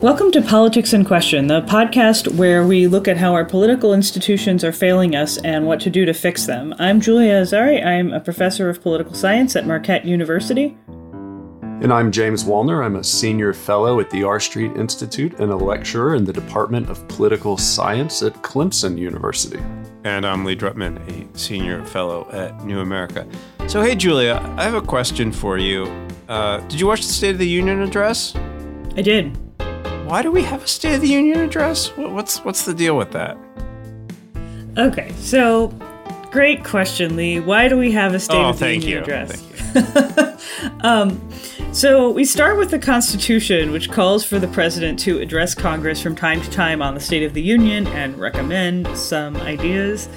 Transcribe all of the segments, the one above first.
Welcome to Politics in Question, the podcast where we look at how our political institutions are failing us and what to do to fix them. I'm Julia Azari. I'm a professor of political science at Marquette University. And I'm James Wallner. I'm a senior fellow at the R Street Institute and a lecturer in the Department of Political Science at Clemson University. And I'm Lee Drutman, a senior fellow at New America. So, hey, Julia, I have a question for you. Uh, did you watch the State of the Union address? I did. Why do we have a State of the Union address? What's what's the deal with that? Okay, so great question, Lee. Why do we have a State oh, of the thank Union you. address? Thank you. um, so we start with the Constitution, which calls for the president to address Congress from time to time on the State of the Union and recommend some ideas.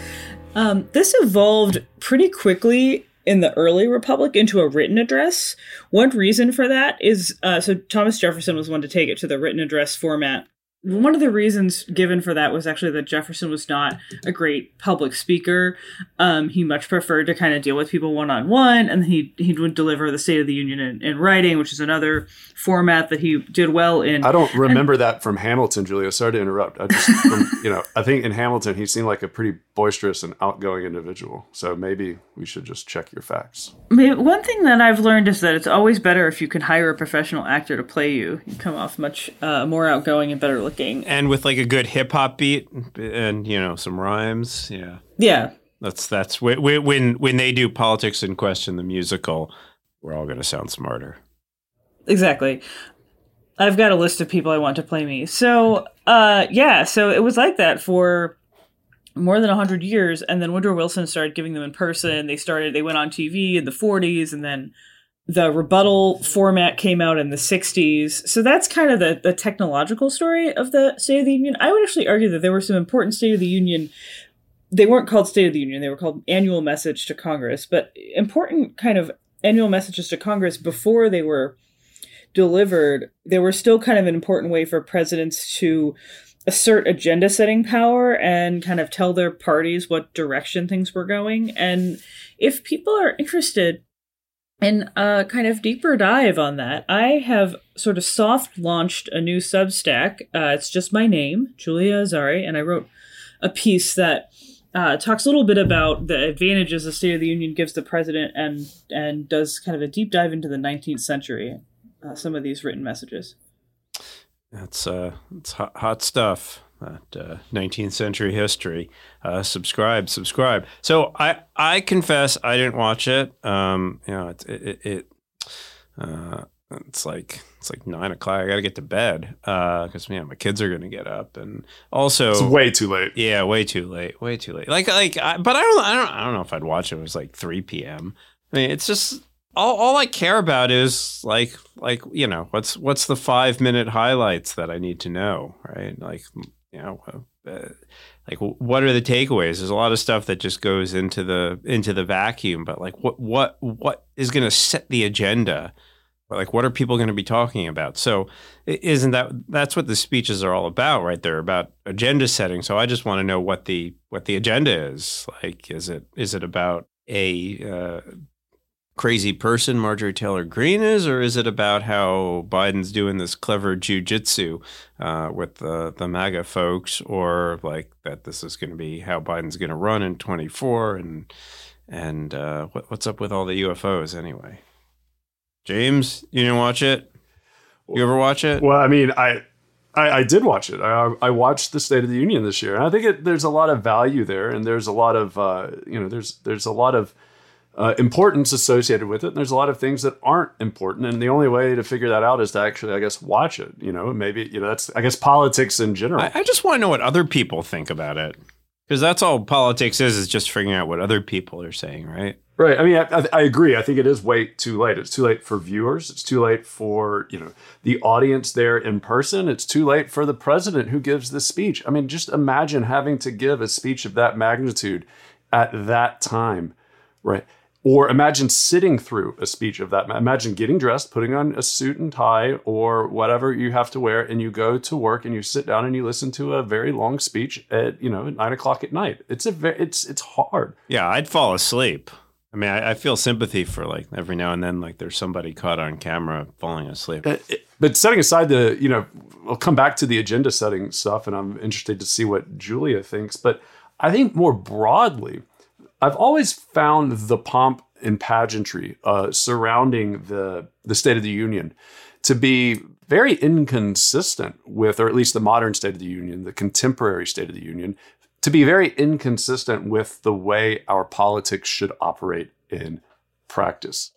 Um, this evolved pretty quickly in the early republic into a written address. One reason for that is uh, so Thomas Jefferson was one to take it to the written address format one of the reasons given for that was actually that Jefferson was not a great public speaker. Um, he much preferred to kind of deal with people one on one, and he he would deliver the State of the Union in, in, writing, which is another format that he did well in. I don't remember and, that from Hamilton, Julia. Sorry to interrupt. I just, from, you know, I think in Hamilton he seemed like a pretty boisterous and outgoing individual. So maybe we should just check your facts. Maybe, one thing that I've learned is that it's always better if you can hire a professional actor to play you. You come off much uh, more outgoing and better looking. And with like a good hip hop beat and you know some rhymes, yeah. Yeah. That's that's when when when they do politics in question the musical, we're all going to sound smarter. Exactly. I've got a list of people I want to play me. So, uh yeah, so it was like that for more than 100 years and then Woodrow Wilson started giving them in person. They started they went on TV in the 40s and then the rebuttal format came out in the 60s. So that's kind of the, the technological story of the State of the Union. I would actually argue that there were some important State of the Union. They weren't called State of the Union, they were called Annual Message to Congress, but important kind of annual messages to Congress before they were delivered. They were still kind of an important way for presidents to assert agenda setting power and kind of tell their parties what direction things were going. And if people are interested, and a kind of deeper dive on that, I have sort of soft launched a new Substack. Uh, it's just my name, Julia Azari, and I wrote a piece that uh, talks a little bit about the advantages the State of the Union gives the president, and and does kind of a deep dive into the 19th century, uh, some of these written messages. That's uh, it's hot, hot stuff that uh, 19th century history. Uh, subscribe, subscribe. So I I confess I didn't watch it. Um, you know, it it, it uh, it's like it's like nine o'clock. I got to get to bed because uh, yeah, my kids are gonna get up, and also it's way too late. Yeah, way too late. Way too late. Like like, I, but I don't I don't I don't know if I'd watch it. It was like three p.m. I mean, it's just all, all I care about is like like you know what's what's the five minute highlights that I need to know, right? Like you know, uh, uh, like what are the takeaways? There's a lot of stuff that just goes into the into the vacuum, but like what what what is going to set the agenda? Like what are people going to be talking about? So isn't that that's what the speeches are all about, right? They're about agenda setting. So I just want to know what the what the agenda is. Like, is it is it about a uh, crazy person Marjorie Taylor Greene is, or is it about how Biden's doing this clever jujitsu uh, with the the MAGA folks, or like that this is going to be how Biden's going to run in 24, and and uh, what, what's up with all the UFOs anyway? James, you didn't watch it? You ever watch it? Well, I mean, I I, I, did watch it. I, I, watched the State of the Union this year, and I think it, there's a lot of value there, and there's a lot of uh, you know there's there's a lot of uh, importance associated with it. And there's a lot of things that aren't important, and the only way to figure that out is to actually, I guess, watch it. You know, maybe you know that's I guess politics in general. I, I just want to know what other people think about it, because that's all politics is is just figuring out what other people are saying, right? Right. I mean, I, I, agree. I think it is way too late. It's too late for viewers. It's too late for you know the audience there in person. It's too late for the president who gives the speech. I mean, just imagine having to give a speech of that magnitude at that time, right? Or imagine sitting through a speech of that. Imagine getting dressed, putting on a suit and tie or whatever you have to wear, and you go to work and you sit down and you listen to a very long speech at you know at nine o'clock at night. It's a very, it's it's hard. Yeah, I'd fall asleep. I mean, I, I, feel sympathy for like every now and then, like there's somebody caught on camera falling asleep. Uh, but setting aside the, you know, we'll come back to the agenda setting stuff, and I'm interested to see what Julia thinks. But I think more broadly, I've always found the pomp and pageantry uh, surrounding the the State of the Union to be very inconsistent with, or at least the modern State of the Union, the contemporary State of the Union, to be very inconsistent with the way our politics should operate in practice.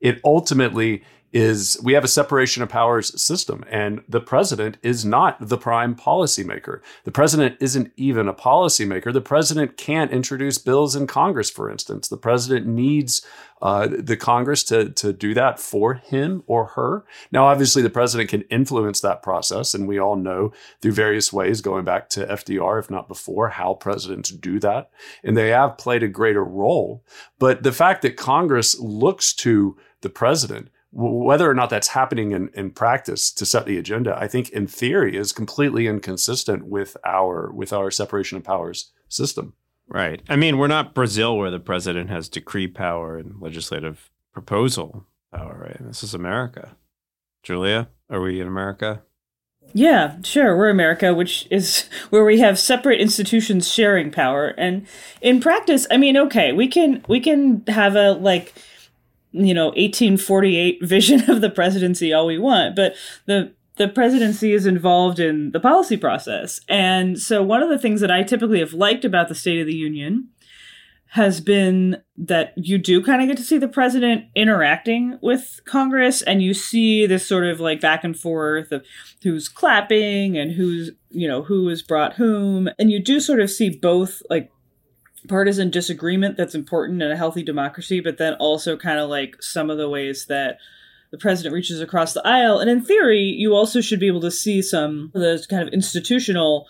It ultimately is we have a separation of powers system and the president is not the prime policymaker. The president isn't even a policymaker. The president can't introduce bills in Congress, for instance. The president needs uh, the Congress to, to do that for him or her. Now, obviously, the president can influence that process, and we all know through various ways, going back to FDR, if not before, how presidents do that. And they have played a greater role. But the fact that Congress looks to the president whether or not that's happening in, in practice to set the agenda, I think in theory is completely inconsistent with our with our separation of powers system. Right. I mean, we're not Brazil where the president has decree power and legislative proposal power, right? This is America. Julia, are we in America? Yeah, sure. We're America, which is where we have separate institutions sharing power. And in practice, I mean, okay, we can we can have a like you know 1848 vision of the presidency all we want but the the presidency is involved in the policy process and so one of the things that i typically have liked about the state of the union has been that you do kind of get to see the president interacting with Congress and you see this sort of like back and forth of who's clapping and who's, you know, who has brought whom. And you do sort of see both like partisan disagreement that's important in a healthy democracy, but then also kind of like some of the ways that the president reaches across the aisle. And in theory, you also should be able to see some of those kind of institutional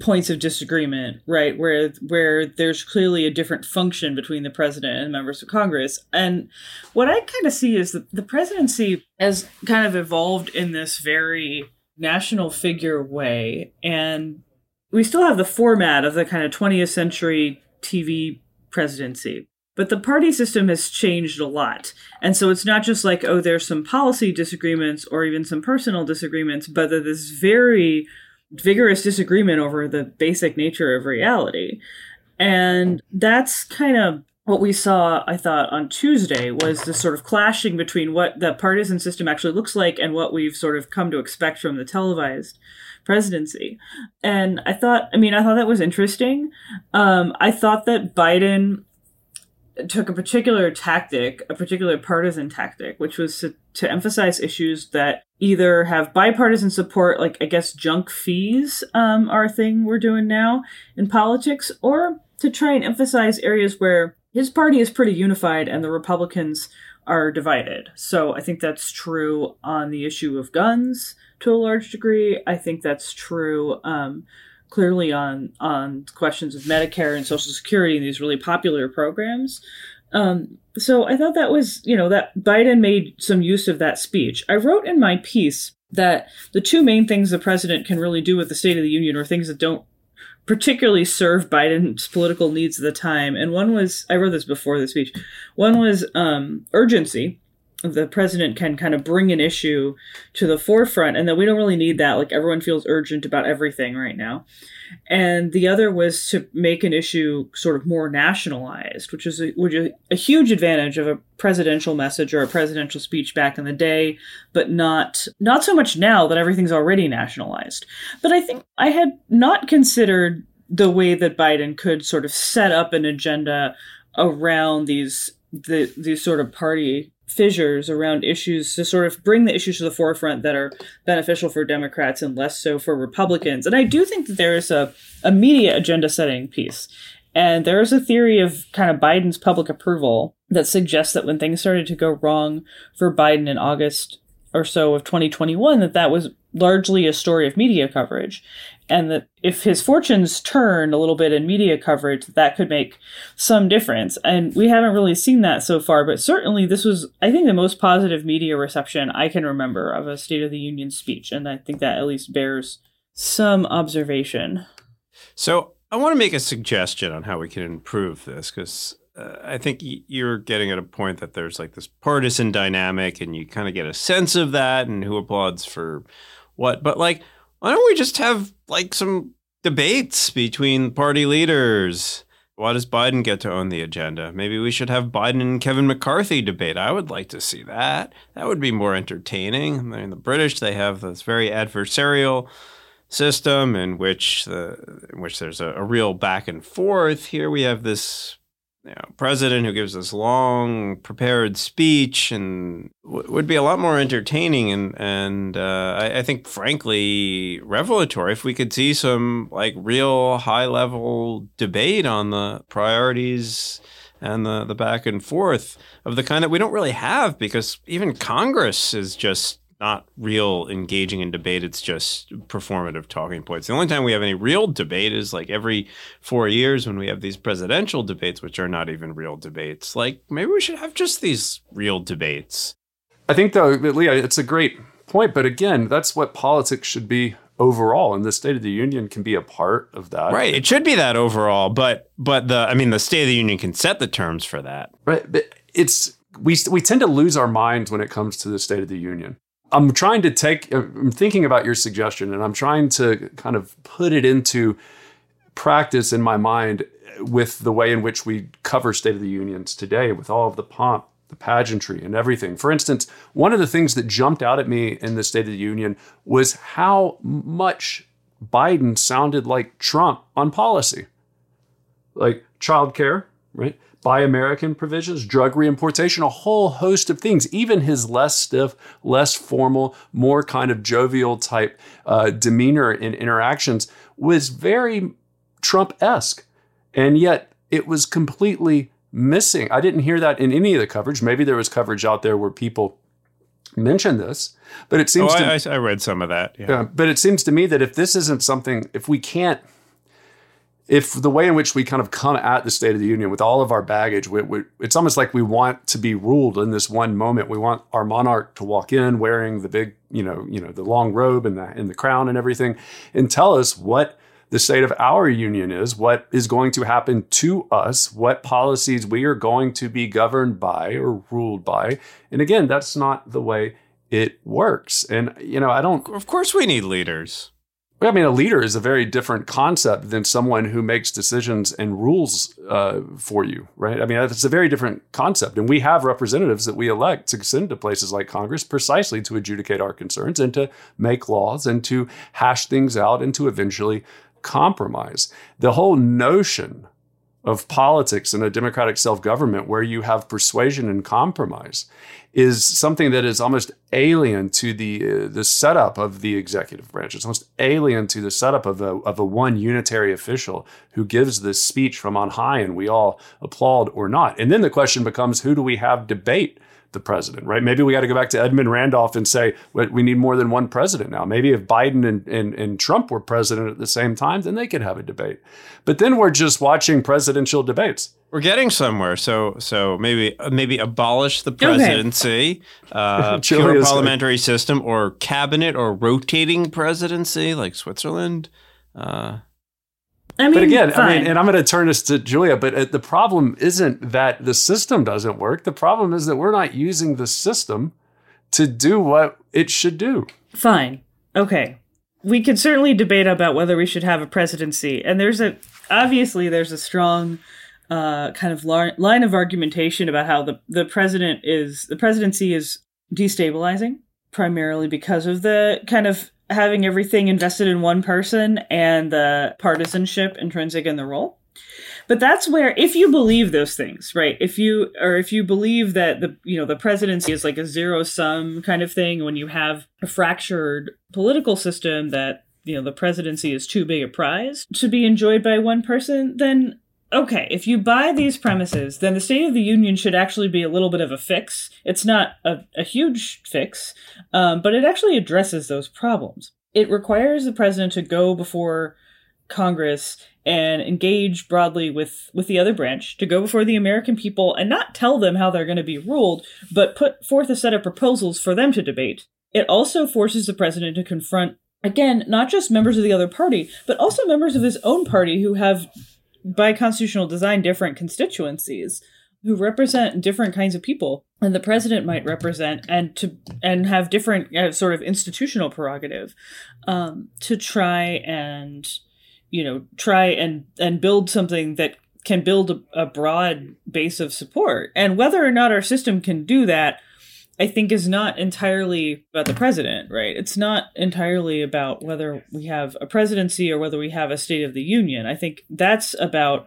points of disagreement, right? Where where there's clearly a different function between the president and members of Congress. And what I kind of see is that the presidency has kind of evolved in this very national figure way and we still have the format of the kind of 20th century TV presidency. But the party system has changed a lot. And so it's not just like, oh, there's some policy disagreements or even some personal disagreements, but this very vigorous disagreement over the basic nature of reality. And that's kind of what we saw, I thought, on Tuesday was this sort of clashing between what the partisan system actually looks like and what we've sort of come to expect from the televised presidency. And I thought, I mean, I thought that was interesting. Um, I thought that Biden took a particular tactic, a particular partisan tactic, which was to, to emphasize issues that either have bipartisan support, like I guess junk fees um, are a thing we're doing now in politics, or to try and emphasize areas where his party is pretty unified and the Republicans are divided. So I think that's true on the issue of guns to a large degree. I think that's true um, clearly on on questions of Medicare and Social Security and these really popular programs. Um, so I thought that was, you know, that Biden made some use of that speech. I wrote in my piece that the two main things the president can really do with the State of the Union are things that don't particularly serve Biden's political needs at the time. And one was, I wrote this before the speech, one was um, urgency. The president can kind of bring an issue to the forefront, and that we don't really need that. Like everyone feels urgent about everything right now and the other was to make an issue sort of more nationalized, which is a, which is a huge advantage of a presidential message or a presidential speech back in the day, but not not so much now that everything's already nationalized. But I think I had not considered the way that Biden could sort of set up an agenda around these the these sort of party fissures around issues to sort of bring the issues to the forefront that are beneficial for Democrats and less so for Republicans. And I do think that there is a, a media agenda setting piece. And there is a theory of kind of Biden's public approval that suggests that when things started to go wrong for Biden in August or so of 2021, that that was largely a story of media coverage and that if his fortunes turn a little bit in media coverage that could make some difference and we haven't really seen that so far but certainly this was i think the most positive media reception i can remember of a state of the union speech and i think that at least bears some observation so i want to make a suggestion on how we can improve this because uh, I think you're getting at a point that there's like this partisan dynamic, and you kind of get a sense of that, and who applauds for what. But like, why don't we just have like some debates between party leaders? Why does Biden get to own the agenda? Maybe we should have Biden and Kevin McCarthy debate. I would like to see that. That would be more entertaining. I mean, the British they have this very adversarial system in which the in which there's a, a real back and forth. Here we have this you know, president who gives this long prepared speech and w- would be a lot more entertaining and and uh, I, I, think frankly revelatory if we could see some like real high level debate on the priorities and the the back and forth of the kind that we don't really have because even Congress is just not real engaging in debate. It's just performative talking points. The only time we have any real debate is like every four years when we have these presidential debates, which are not even real debates. Like maybe we should have just these real debates. I think, though, Leah, it's a great point. But again, that's what politics should be overall and the state of the union can be a part of that right it should be that overall but but the i mean the state of the union can set the terms for that right but it's we we tend to lose our minds when it comes to the state of the union I'm trying to take, I'm thinking about your suggestion and I'm trying to kind of put it into practice in my mind with the way in which we cover State of the Unions today, with all of the pomp, the pageantry, and everything. For instance, one of the things that jumped out at me in the State of the Union was how much Biden sounded like Trump on policy. Like childcare, right? Buy American provisions, drug reimportation, a whole host of things. Even his less stiff, less formal, more kind of jovial type uh, demeanor in interactions was very Trump esque. And yet it was completely missing. I didn't hear that in any of the coverage. Maybe there was coverage out there where people mentioned this, but it seems oh, to, I, I, read some of that. Yeah. yeah. But it seems to me that if this isn't something, if we can't if the way in which we kind of come at the State of the Union with all of our baggage, we, we, it's almost like we want to be ruled in this one moment. We want our monarch to walk in wearing the big, you know, you know, the long robe and the and the crown and everything, and tell us what the state of our union is, what is going to happen to us, what policies we are going to be governed by or ruled by. And again, that's not the way it works. And you know, I don't. Of course, we need leaders. I mean, a leader is a very different concept than someone who makes decisions and rules uh, for you, right? I mean, it's a very different concept. And we have representatives that we elect to send to places like Congress precisely to adjudicate our concerns and to make laws and to hash things out and to eventually compromise. The whole notion of politics and a democratic self government where you have persuasion and compromise is something that is almost alien to the uh, the setup of the executive branch. It's almost alien to the setup of a of a one unitary official who gives this speech from on high, and we all applaud or not. And then the question becomes, who do we have debate? The president, right? Maybe we got to go back to Edmund Randolph and say we need more than one president now. Maybe if Biden and, and, and Trump were president at the same time, then they could have a debate. But then we're just watching presidential debates. We're getting somewhere. So so maybe maybe abolish the presidency, okay. uh, pure parliamentary system, or cabinet or rotating presidency like Switzerland. Uh, I mean, but again, fine. I mean, and I'm going to turn this to Julia, but uh, the problem isn't that the system doesn't work. The problem is that we're not using the system to do what it should do. Fine. Okay. We can certainly debate about whether we should have a presidency. And there's a, obviously, there's a strong uh, kind of line of argumentation about how the, the president is, the presidency is destabilizing primarily because of the kind of having everything invested in one person and the partisanship intrinsic in the role. But that's where if you believe those things, right? If you or if you believe that the you know the presidency is like a zero sum kind of thing when you have a fractured political system that you know the presidency is too big a prize to be enjoyed by one person, then okay, if you buy these premises, then the State of the Union should actually be a little bit of a fix. It's not a, a huge fix, um, but it actually addresses those problems. It requires the president to go before Congress and engage broadly with, with the other branch, to go before the American people and not tell them how they're going to be ruled, but put forth a set of proposals for them to debate. It also forces the president to confront, again, not just members of the other party, but also members of his own party who have by constitutional design different constituencies who represent different kinds of people and the president might represent and to and have different uh, sort of institutional prerogative um, to try and you know try and and build something that can build a, a broad base of support. And whether or not our system can do that I think is not entirely about the president, right? It's not entirely about whether we have a presidency or whether we have a State of the Union. I think that's about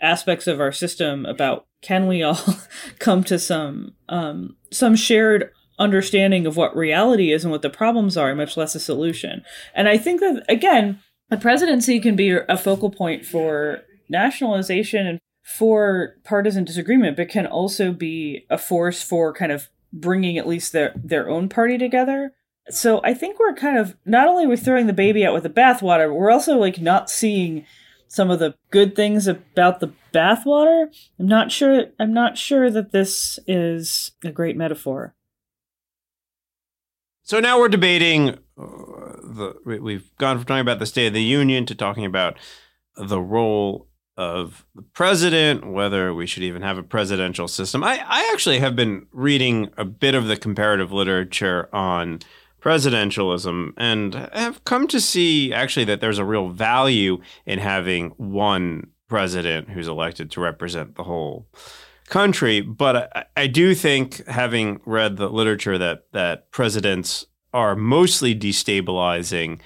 aspects of our system about can we all come to some um, some shared understanding of what reality is and what the problems are, much less a solution. And I think that again, the presidency can be a focal point for nationalization and for partisan disagreement, but can also be a force for kind of bringing at least their their own party together. So I think we're kind of not only we're throwing the baby out with the bathwater, but we're also like not seeing some of the good things about the bathwater. I'm not sure. I'm not sure that this is a great metaphor. So now we're debating. Uh, the we've gone from talking about the State of the Union to talking about the role of the president, whether we should even have a presidential system. I, I actually have been reading a bit of the comparative literature on presidentialism and have come to see actually that there's a real value in having one president who's elected to represent the whole country. But I, I do think, having read the literature, that that presidents are mostly destabilizing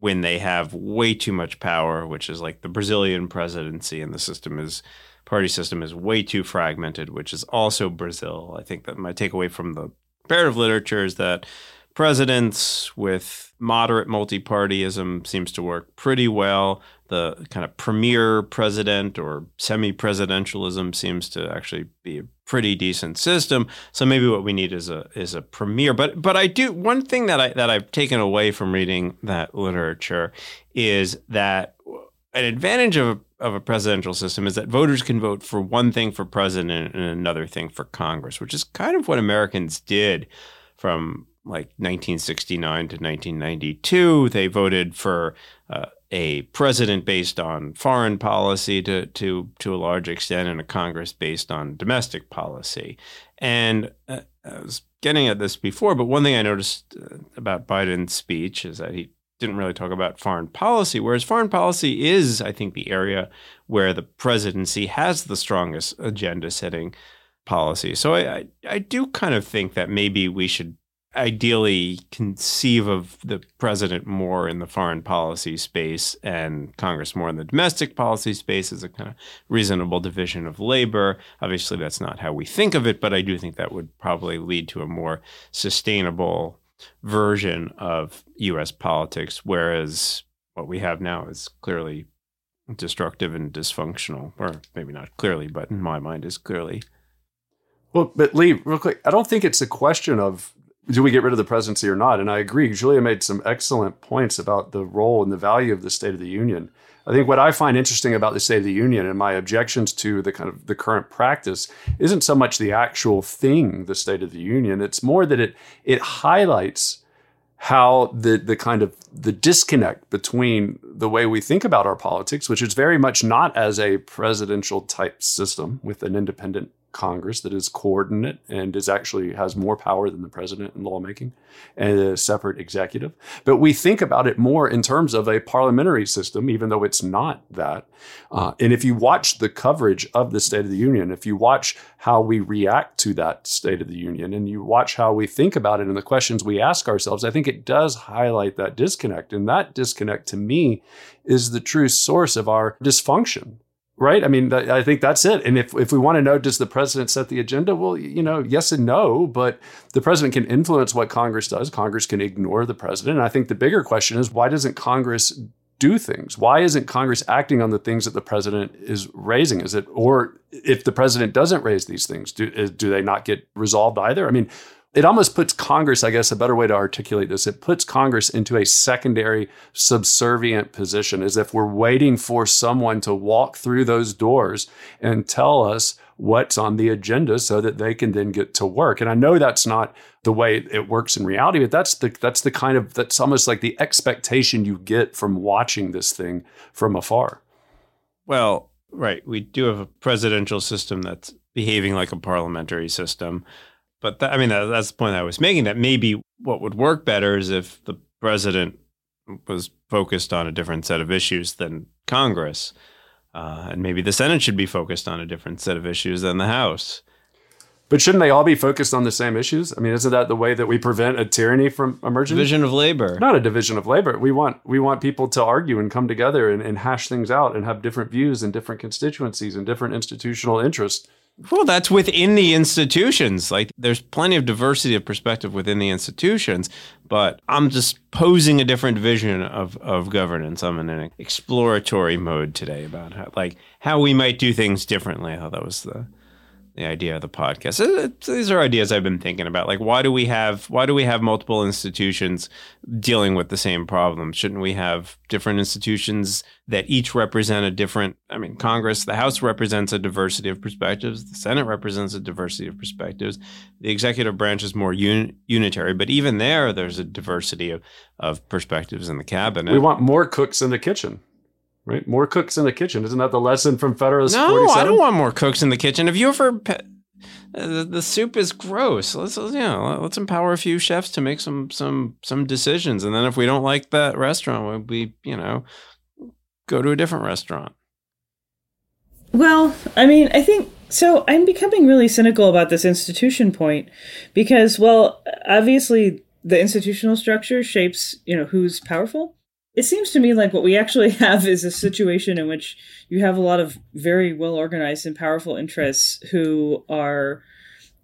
when they have way too much power, which is like the Brazilian presidency, and the system is party system is way too fragmented, which is also Brazil. I think that my takeaway from the comparative literature is that presidents with moderate multi-partyism seems to work pretty well. The kind of premier president or semi-presidentialism seems to actually be a pretty decent system. So maybe what we need is a is a premier. But but I do one thing that I that I've taken away from reading that literature is that an advantage of of a presidential system is that voters can vote for one thing for president and another thing for Congress, which is kind of what Americans did from like 1969 to 1992. They voted for uh, a president based on foreign policy to, to, to a large extent and a Congress based on domestic policy. And uh, I was getting at this before, but one thing I noticed uh, about Biden's speech is that he didn't really talk about foreign policy, whereas foreign policy is, I think, the area where the presidency has the strongest agenda setting policy. So I, I, I do kind of think that maybe we should ideally conceive of the president more in the foreign policy space and Congress more in the domestic policy space as a kind of reasonable division of labor. Obviously, that's not how we think of it, but I do think that would probably lead to a more sustainable version of U.S. politics, whereas what we have now is clearly destructive and dysfunctional, or maybe not clearly, but in my mind is clearly. Well, but Lee, real quick, I don't think it's a question of do we get rid of the presidency or not? And I agree. Julia made some excellent points about the role and the value of the State of the Union. I think what I find interesting about the State of the Union and my objections to the kind of the current practice isn't so much the actual thing, the State of the Union. It's more that it it highlights how the the kind of the disconnect between the way we think about our politics, which is very much not as a presidential type system with an independent Congress that is coordinate and is actually has more power than the president in lawmaking and a separate executive. But we think about it more in terms of a parliamentary system, even though it's not that. Uh, and if you watch the coverage of the State of the Union, if you watch how we react to that State of the Union and you watch how we think about it and the questions we ask ourselves, I think it does highlight that disconnect. And that disconnect to me is the true source of our dysfunction right? I mean, I think that's it. And if, if we want to know, does the president set the agenda? Well, you know, yes and no, but the president can influence what Congress does. Congress can ignore the president. And I think the bigger question is why doesn't Congress do things? Why isn't Congress acting on the things that the president is raising? Is it, or if the president doesn't raise these things, do, eh, do they not get resolved either? I mean, it almost puts Congress, I guess, a better way to articulate this, it puts Congress into a secondary subservient position as if we're waiting for someone to walk through those doors and tell us what's on the agenda so that they can then get to work. And I know that's not the way it works in reality, but that's the that's the kind of that's almost like the expectation you get from watching this thing from afar. well, right, we do have a presidential system that's behaving like a parliamentary system. But that, I mean, that, that's the point I was making. That maybe what would work better is if the president was focused on a different set of issues than Congress, uh, and maybe the Senate should be focused on a different set of issues than the House. But shouldn't they all be focused on the same issues? I mean, isn't that the way that we prevent a tyranny from emerging? Division of labor. Not a division of labor. We want we want people to argue and come together and, and hash things out and have different views and different constituencies and different institutional interests. Well, that's within the institutions. Like there's plenty of diversity of perspective within the institutions, but I'm just posing a different vision of, of governance. I'm in an exploratory mode today about how like how we might do things differently. How that was the the idea of the podcast. Uh, these are ideas I've been thinking about. Like, why do we have why do we have multiple institutions dealing with the same problem? Shouldn't we have different institutions that each represent a different? I mean, Congress, the House represents a diversity of perspectives. The Senate represents a diversity of perspectives. The executive branch is more un, unitary, but even there, there's a diversity of, of perspectives in the cabinet. We want more cooks in the kitchen right? More cooks in the kitchen. Isn't that the lesson from Federalist no, 47? I don't want more cooks in the kitchen. Have you ever? Pe- uh, the, the soup is gross. Let's you know, let's empower a few chefs to make some some some decisions, and then if we don't like that restaurant, we you know go to a different restaurant. Well, I mean, I think so. I'm becoming really cynical about this institution point because, well, obviously the institutional structure shapes you know who's powerful it seems to me like what we actually have is a situation in which you have a lot of very well organized and powerful interests who are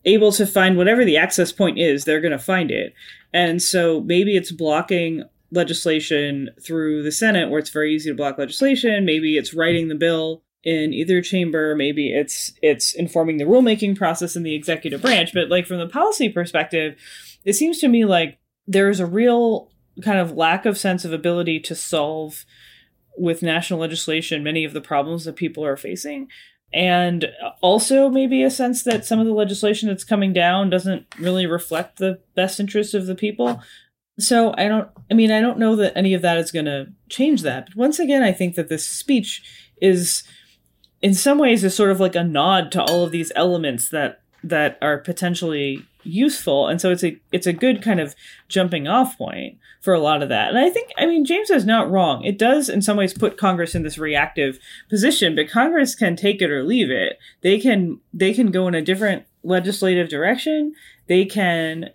able to find whatever the access point is, they're going to find it. And so maybe it's blocking legislation through the Senate where it's very easy to block legislation, maybe it's writing the bill in either chamber, maybe it's it's informing the rulemaking process in the executive branch, but like from the policy perspective, it seems to me like there's a real kind of lack of sense of ability to solve with national legislation many of the problems that people are facing. And also maybe a sense that some of the legislation that's coming down doesn't really reflect the best interests of the people. So i don't i mean i don't know that any of that is going to change that. But once again i think that this speech is in some ways is sort of like a nod to all of these elements that that are potentially useful. And so it's a it's a good kind of jumping off point for a lot of that. And i think i mean james is not wrong. It does in some ways put congress in this reactive position but congress can take it or leave it. They can they can go in a different legislative direction. They can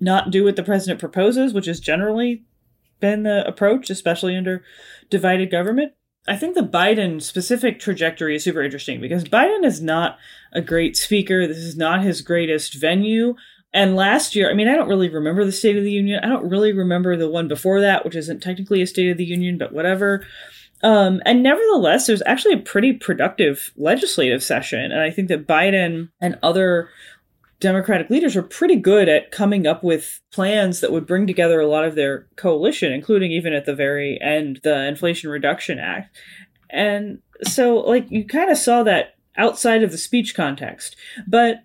not do what the president proposes which has generally been the approach especially under divided government. I think the Biden specific trajectory is super interesting because Biden is not a great speaker. This is not his greatest venue. And last year, I mean, I don't really remember the State of the Union. I don't really remember the one before that, which isn't technically a State of the Union, but whatever. Um, and nevertheless, there's actually a pretty productive legislative session. And I think that Biden and other Democratic leaders were pretty good at coming up with plans that would bring together a lot of their coalition, including even at the very end, the Inflation Reduction Act. And so, like, you kind of saw that outside of the speech context. But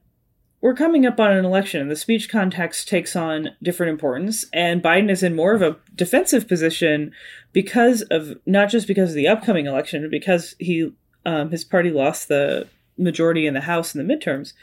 we're coming up on an election, and the speech context takes on different importance. And Biden is in more of a defensive position because of not just because of the upcoming election, but because he um, his party lost the majority in the House in the midterms.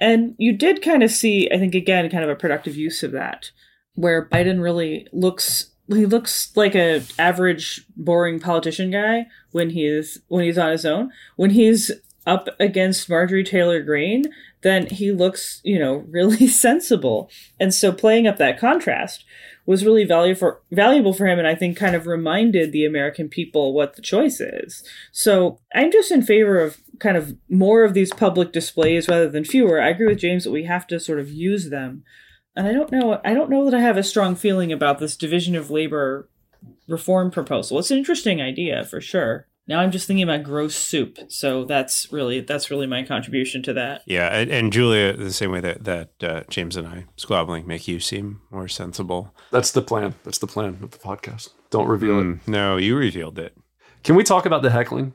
And you did kind of see, I think, again, kind of a productive use of that, where Biden really looks he looks like a average boring politician guy when he's when he's on his own. When he's up against Marjorie Taylor Greene, then he looks, you know, really sensible. And so playing up that contrast was really value for, valuable for him and I think kind of reminded the American people what the choice is. So I'm just in favor of kind of more of these public displays rather than fewer. I agree with James that we have to sort of use them. And I don't know I don't know that I have a strong feeling about this division of labor reform proposal. It's an interesting idea for sure. Now I'm just thinking about gross soup. So that's really that's really my contribution to that. Yeah, and, and Julia, the same way that that uh, James and I squabbling make you seem more sensible. That's the plan. That's the plan of the podcast. Don't reveal mm, it. No, you revealed it. Can we talk about the heckling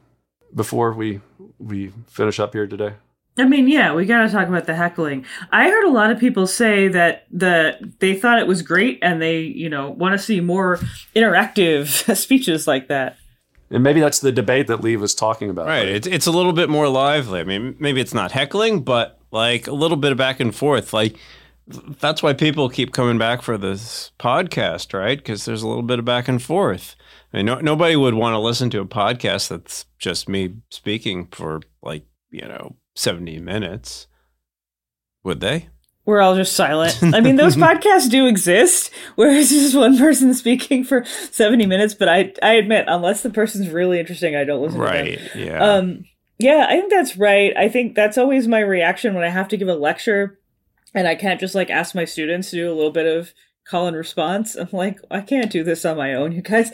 before we we finish up here today? I mean, yeah, we got to talk about the heckling. I heard a lot of people say that the they thought it was great and they, you know, want to see more interactive speeches like that. And maybe that's the debate that Lee was talking about. Right. It's it's a little bit more lively. I mean, maybe it's not heckling, but like a little bit of back and forth. Like that's why people keep coming back for this podcast, right? Because there's a little bit of back and forth. I mean, no, nobody would want to listen to a podcast that's just me speaking for like you know seventy minutes, would they? We're all just silent. I mean, those podcasts do exist, where it's just one person speaking for seventy minutes. But I, I admit, unless the person's really interesting, I don't listen. Right? To them. Yeah. Um. Yeah, I think that's right. I think that's always my reaction when I have to give a lecture and I can't just like ask my students to do a little bit of call and response. I'm like, I can't do this on my own, you guys.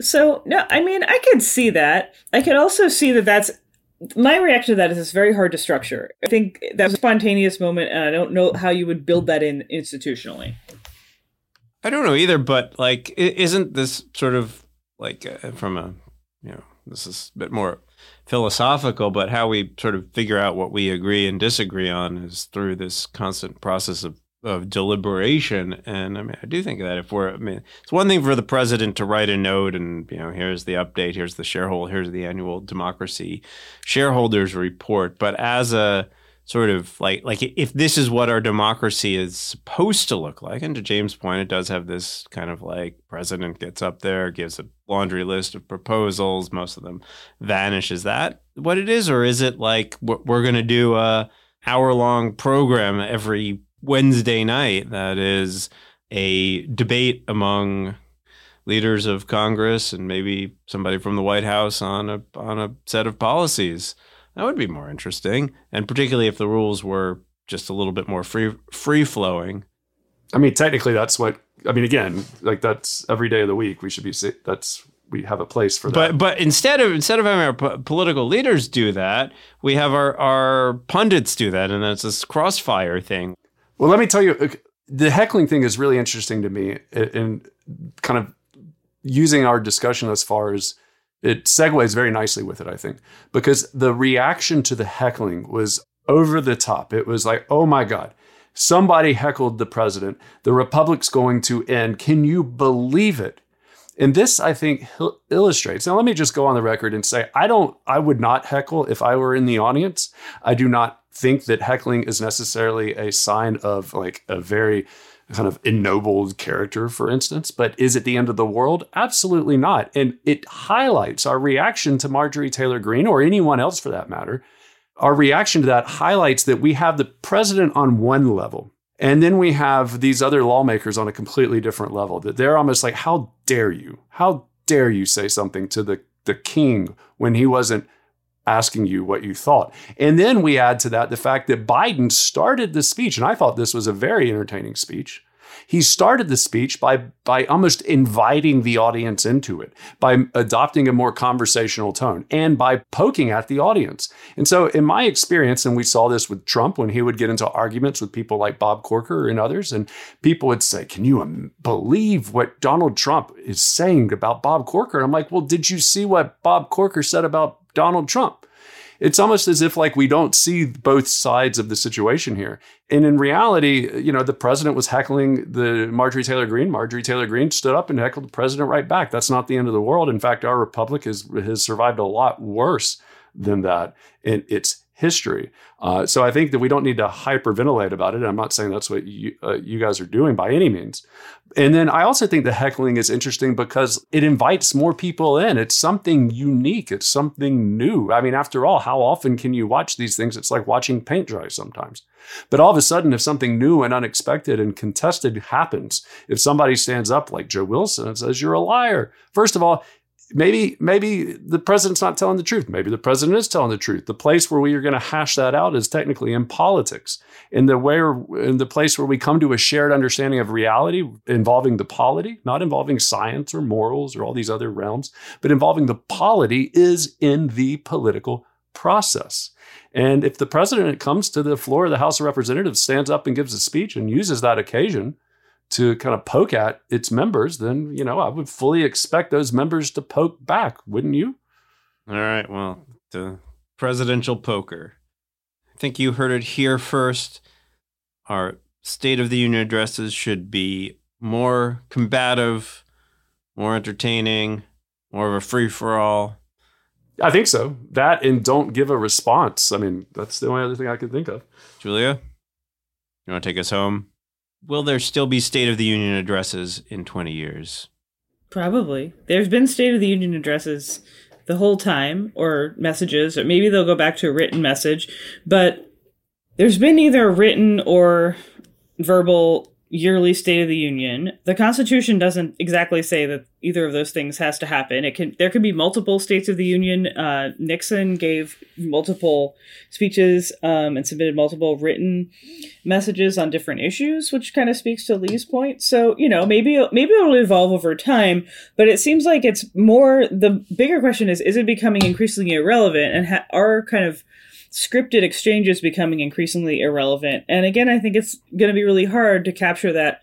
So, no, I mean, I could see that. I could also see that that's my reaction to that is it's very hard to structure. I think that's a spontaneous moment, and I don't know how you would build that in institutionally. I don't know either, but like, isn't this sort of like uh, from a, you know, this is a bit more philosophical, but how we sort of figure out what we agree and disagree on is through this constant process of of deliberation. And I mean, I do think that if we're, I mean, it's one thing for the president to write a note and, you know, here's the update, here's the shareholder, here's the annual democracy shareholders report. But as a sort of like, like if this is what our democracy is supposed to look like, and to James' point, it does have this kind of like president gets up there, gives a laundry list of proposals, most of them vanish. Is that what it is? Or is it like we're going to do a hour long program every Wednesday night that is a debate among leaders of Congress and maybe somebody from the White House on a on a set of policies. That would be more interesting, and particularly if the rules were just a little bit more free free flowing. I mean, technically, that's what I mean. Again, like that's every day of the week. We should be that's we have a place for that. But but instead of instead of having our p- political leaders do that, we have our our pundits do that, and it's this crossfire thing. Well, let me tell you, the heckling thing is really interesting to me, and kind of using our discussion as far as it segues very nicely with it, I think, because the reaction to the heckling was over the top. It was like, oh my God, somebody heckled the president. The republic's going to end. Can you believe it? And this, I think, illustrates. Now, let me just go on the record and say, I don't, I would not heckle if I were in the audience. I do not think that heckling is necessarily a sign of like a very kind of ennobled character, for instance. But is it the end of the world? Absolutely not. And it highlights our reaction to Marjorie Taylor Greene or anyone else for that matter. Our reaction to that highlights that we have the president on one level. And then we have these other lawmakers on a completely different level that they're almost like, how dare you? How dare you say something to the, the king when he wasn't asking you what you thought. And then we add to that the fact that Biden started the speech, and I thought this was a very entertaining speech. He started the speech by by almost inviting the audience into it, by adopting a more conversational tone, and by poking at the audience. And so, in my experience, and we saw this with Trump when he would get into arguments with people like Bob Corker and others, and people would say, "Can you believe what Donald Trump is saying about Bob Corker?" And I'm like, "Well, did you see what Bob Corker said about Donald Trump?" it's almost as if like we don't see both sides of the situation here. And in reality, you know, the president was heckling the Marjorie Taylor Greene. Marjorie Taylor Greene stood up and heckled the president right back. That's not the end of the world. In fact, our republic has has survived a lot worse than that And its history. Uh, so I think that we don't need to hyperventilate about it. I'm not saying that's what you, uh, you guys are doing by any means. And then I also think the heckling is interesting because it invites more people in. It's something unique. It's something new. I mean, after all, how often can you watch these things? It's like watching paint dry sometimes. But all of a sudden, if something new and unexpected and contested happens, if somebody stands up like Joe Wilson and says, You're a liar, first of all, maybe maybe the president's not telling the truth. Maybe the president is telling the truth. The place where we are going to hash that out is technically in politics. In the where in the place where we come to a shared understanding of reality involving the polity not involving science or morals or all these other realms but involving the polity is in the political process. And if the president comes to the floor of the house of representatives stands up and gives a speech and uses that occasion to kind of poke at its members, then you know I would fully expect those members to poke back, wouldn't you? All right. Well, the presidential poker. I think you heard it here first. Our State of the Union addresses should be more combative, more entertaining, More of a free for all. I think so. That and don't give a response. I mean, that's the only other thing I can think of. Julia, you want to take us home? Will there still be State of the Union addresses in 20 years? Probably. There's been State of the Union addresses the whole time, or messages, or maybe they'll go back to a written message, but there's been either written or verbal yearly State of the Union. The Constitution doesn't exactly say that either of those things has to happen. It can there could be multiple States of the Union. Uh, Nixon gave multiple speeches um, and submitted multiple written messages on different issues, which kind of speaks to Lee's point. So you know maybe maybe it'll evolve over time, but it seems like it's more the bigger question is is it becoming increasingly irrelevant and ha- are kind of scripted exchanges becoming increasingly irrelevant. And again, I think it's going to be really hard to capture that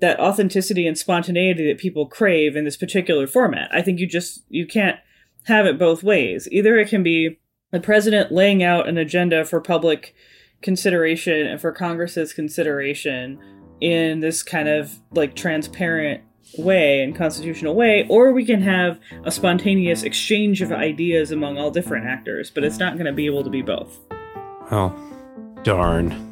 that authenticity and spontaneity that people crave in this particular format. I think you just you can't have it both ways. Either it can be the president laying out an agenda for public consideration and for Congress's consideration in this kind of like transparent way and constitutional way, or we can have a spontaneous exchange of ideas among all different actors, but it's not going to be able to be both. Well, darn.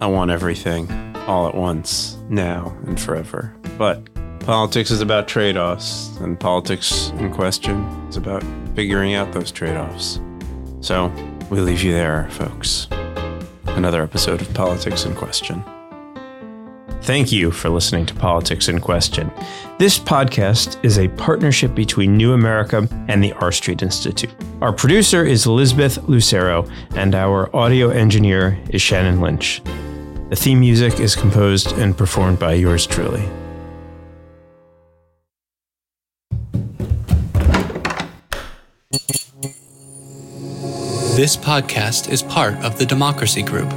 I want everything all at once, now and forever. But politics is about trade offs, and politics in question is about figuring out those trade offs. So we leave you there, folks. Another episode of Politics in Question. Thank you for listening to Politics in Question. This podcast is a partnership between New America and the R Street Institute. Our producer is Elizabeth Lucero, and our audio engineer is Shannon Lynch. The theme music is composed and performed by yours truly. This podcast is part of the Democracy Group.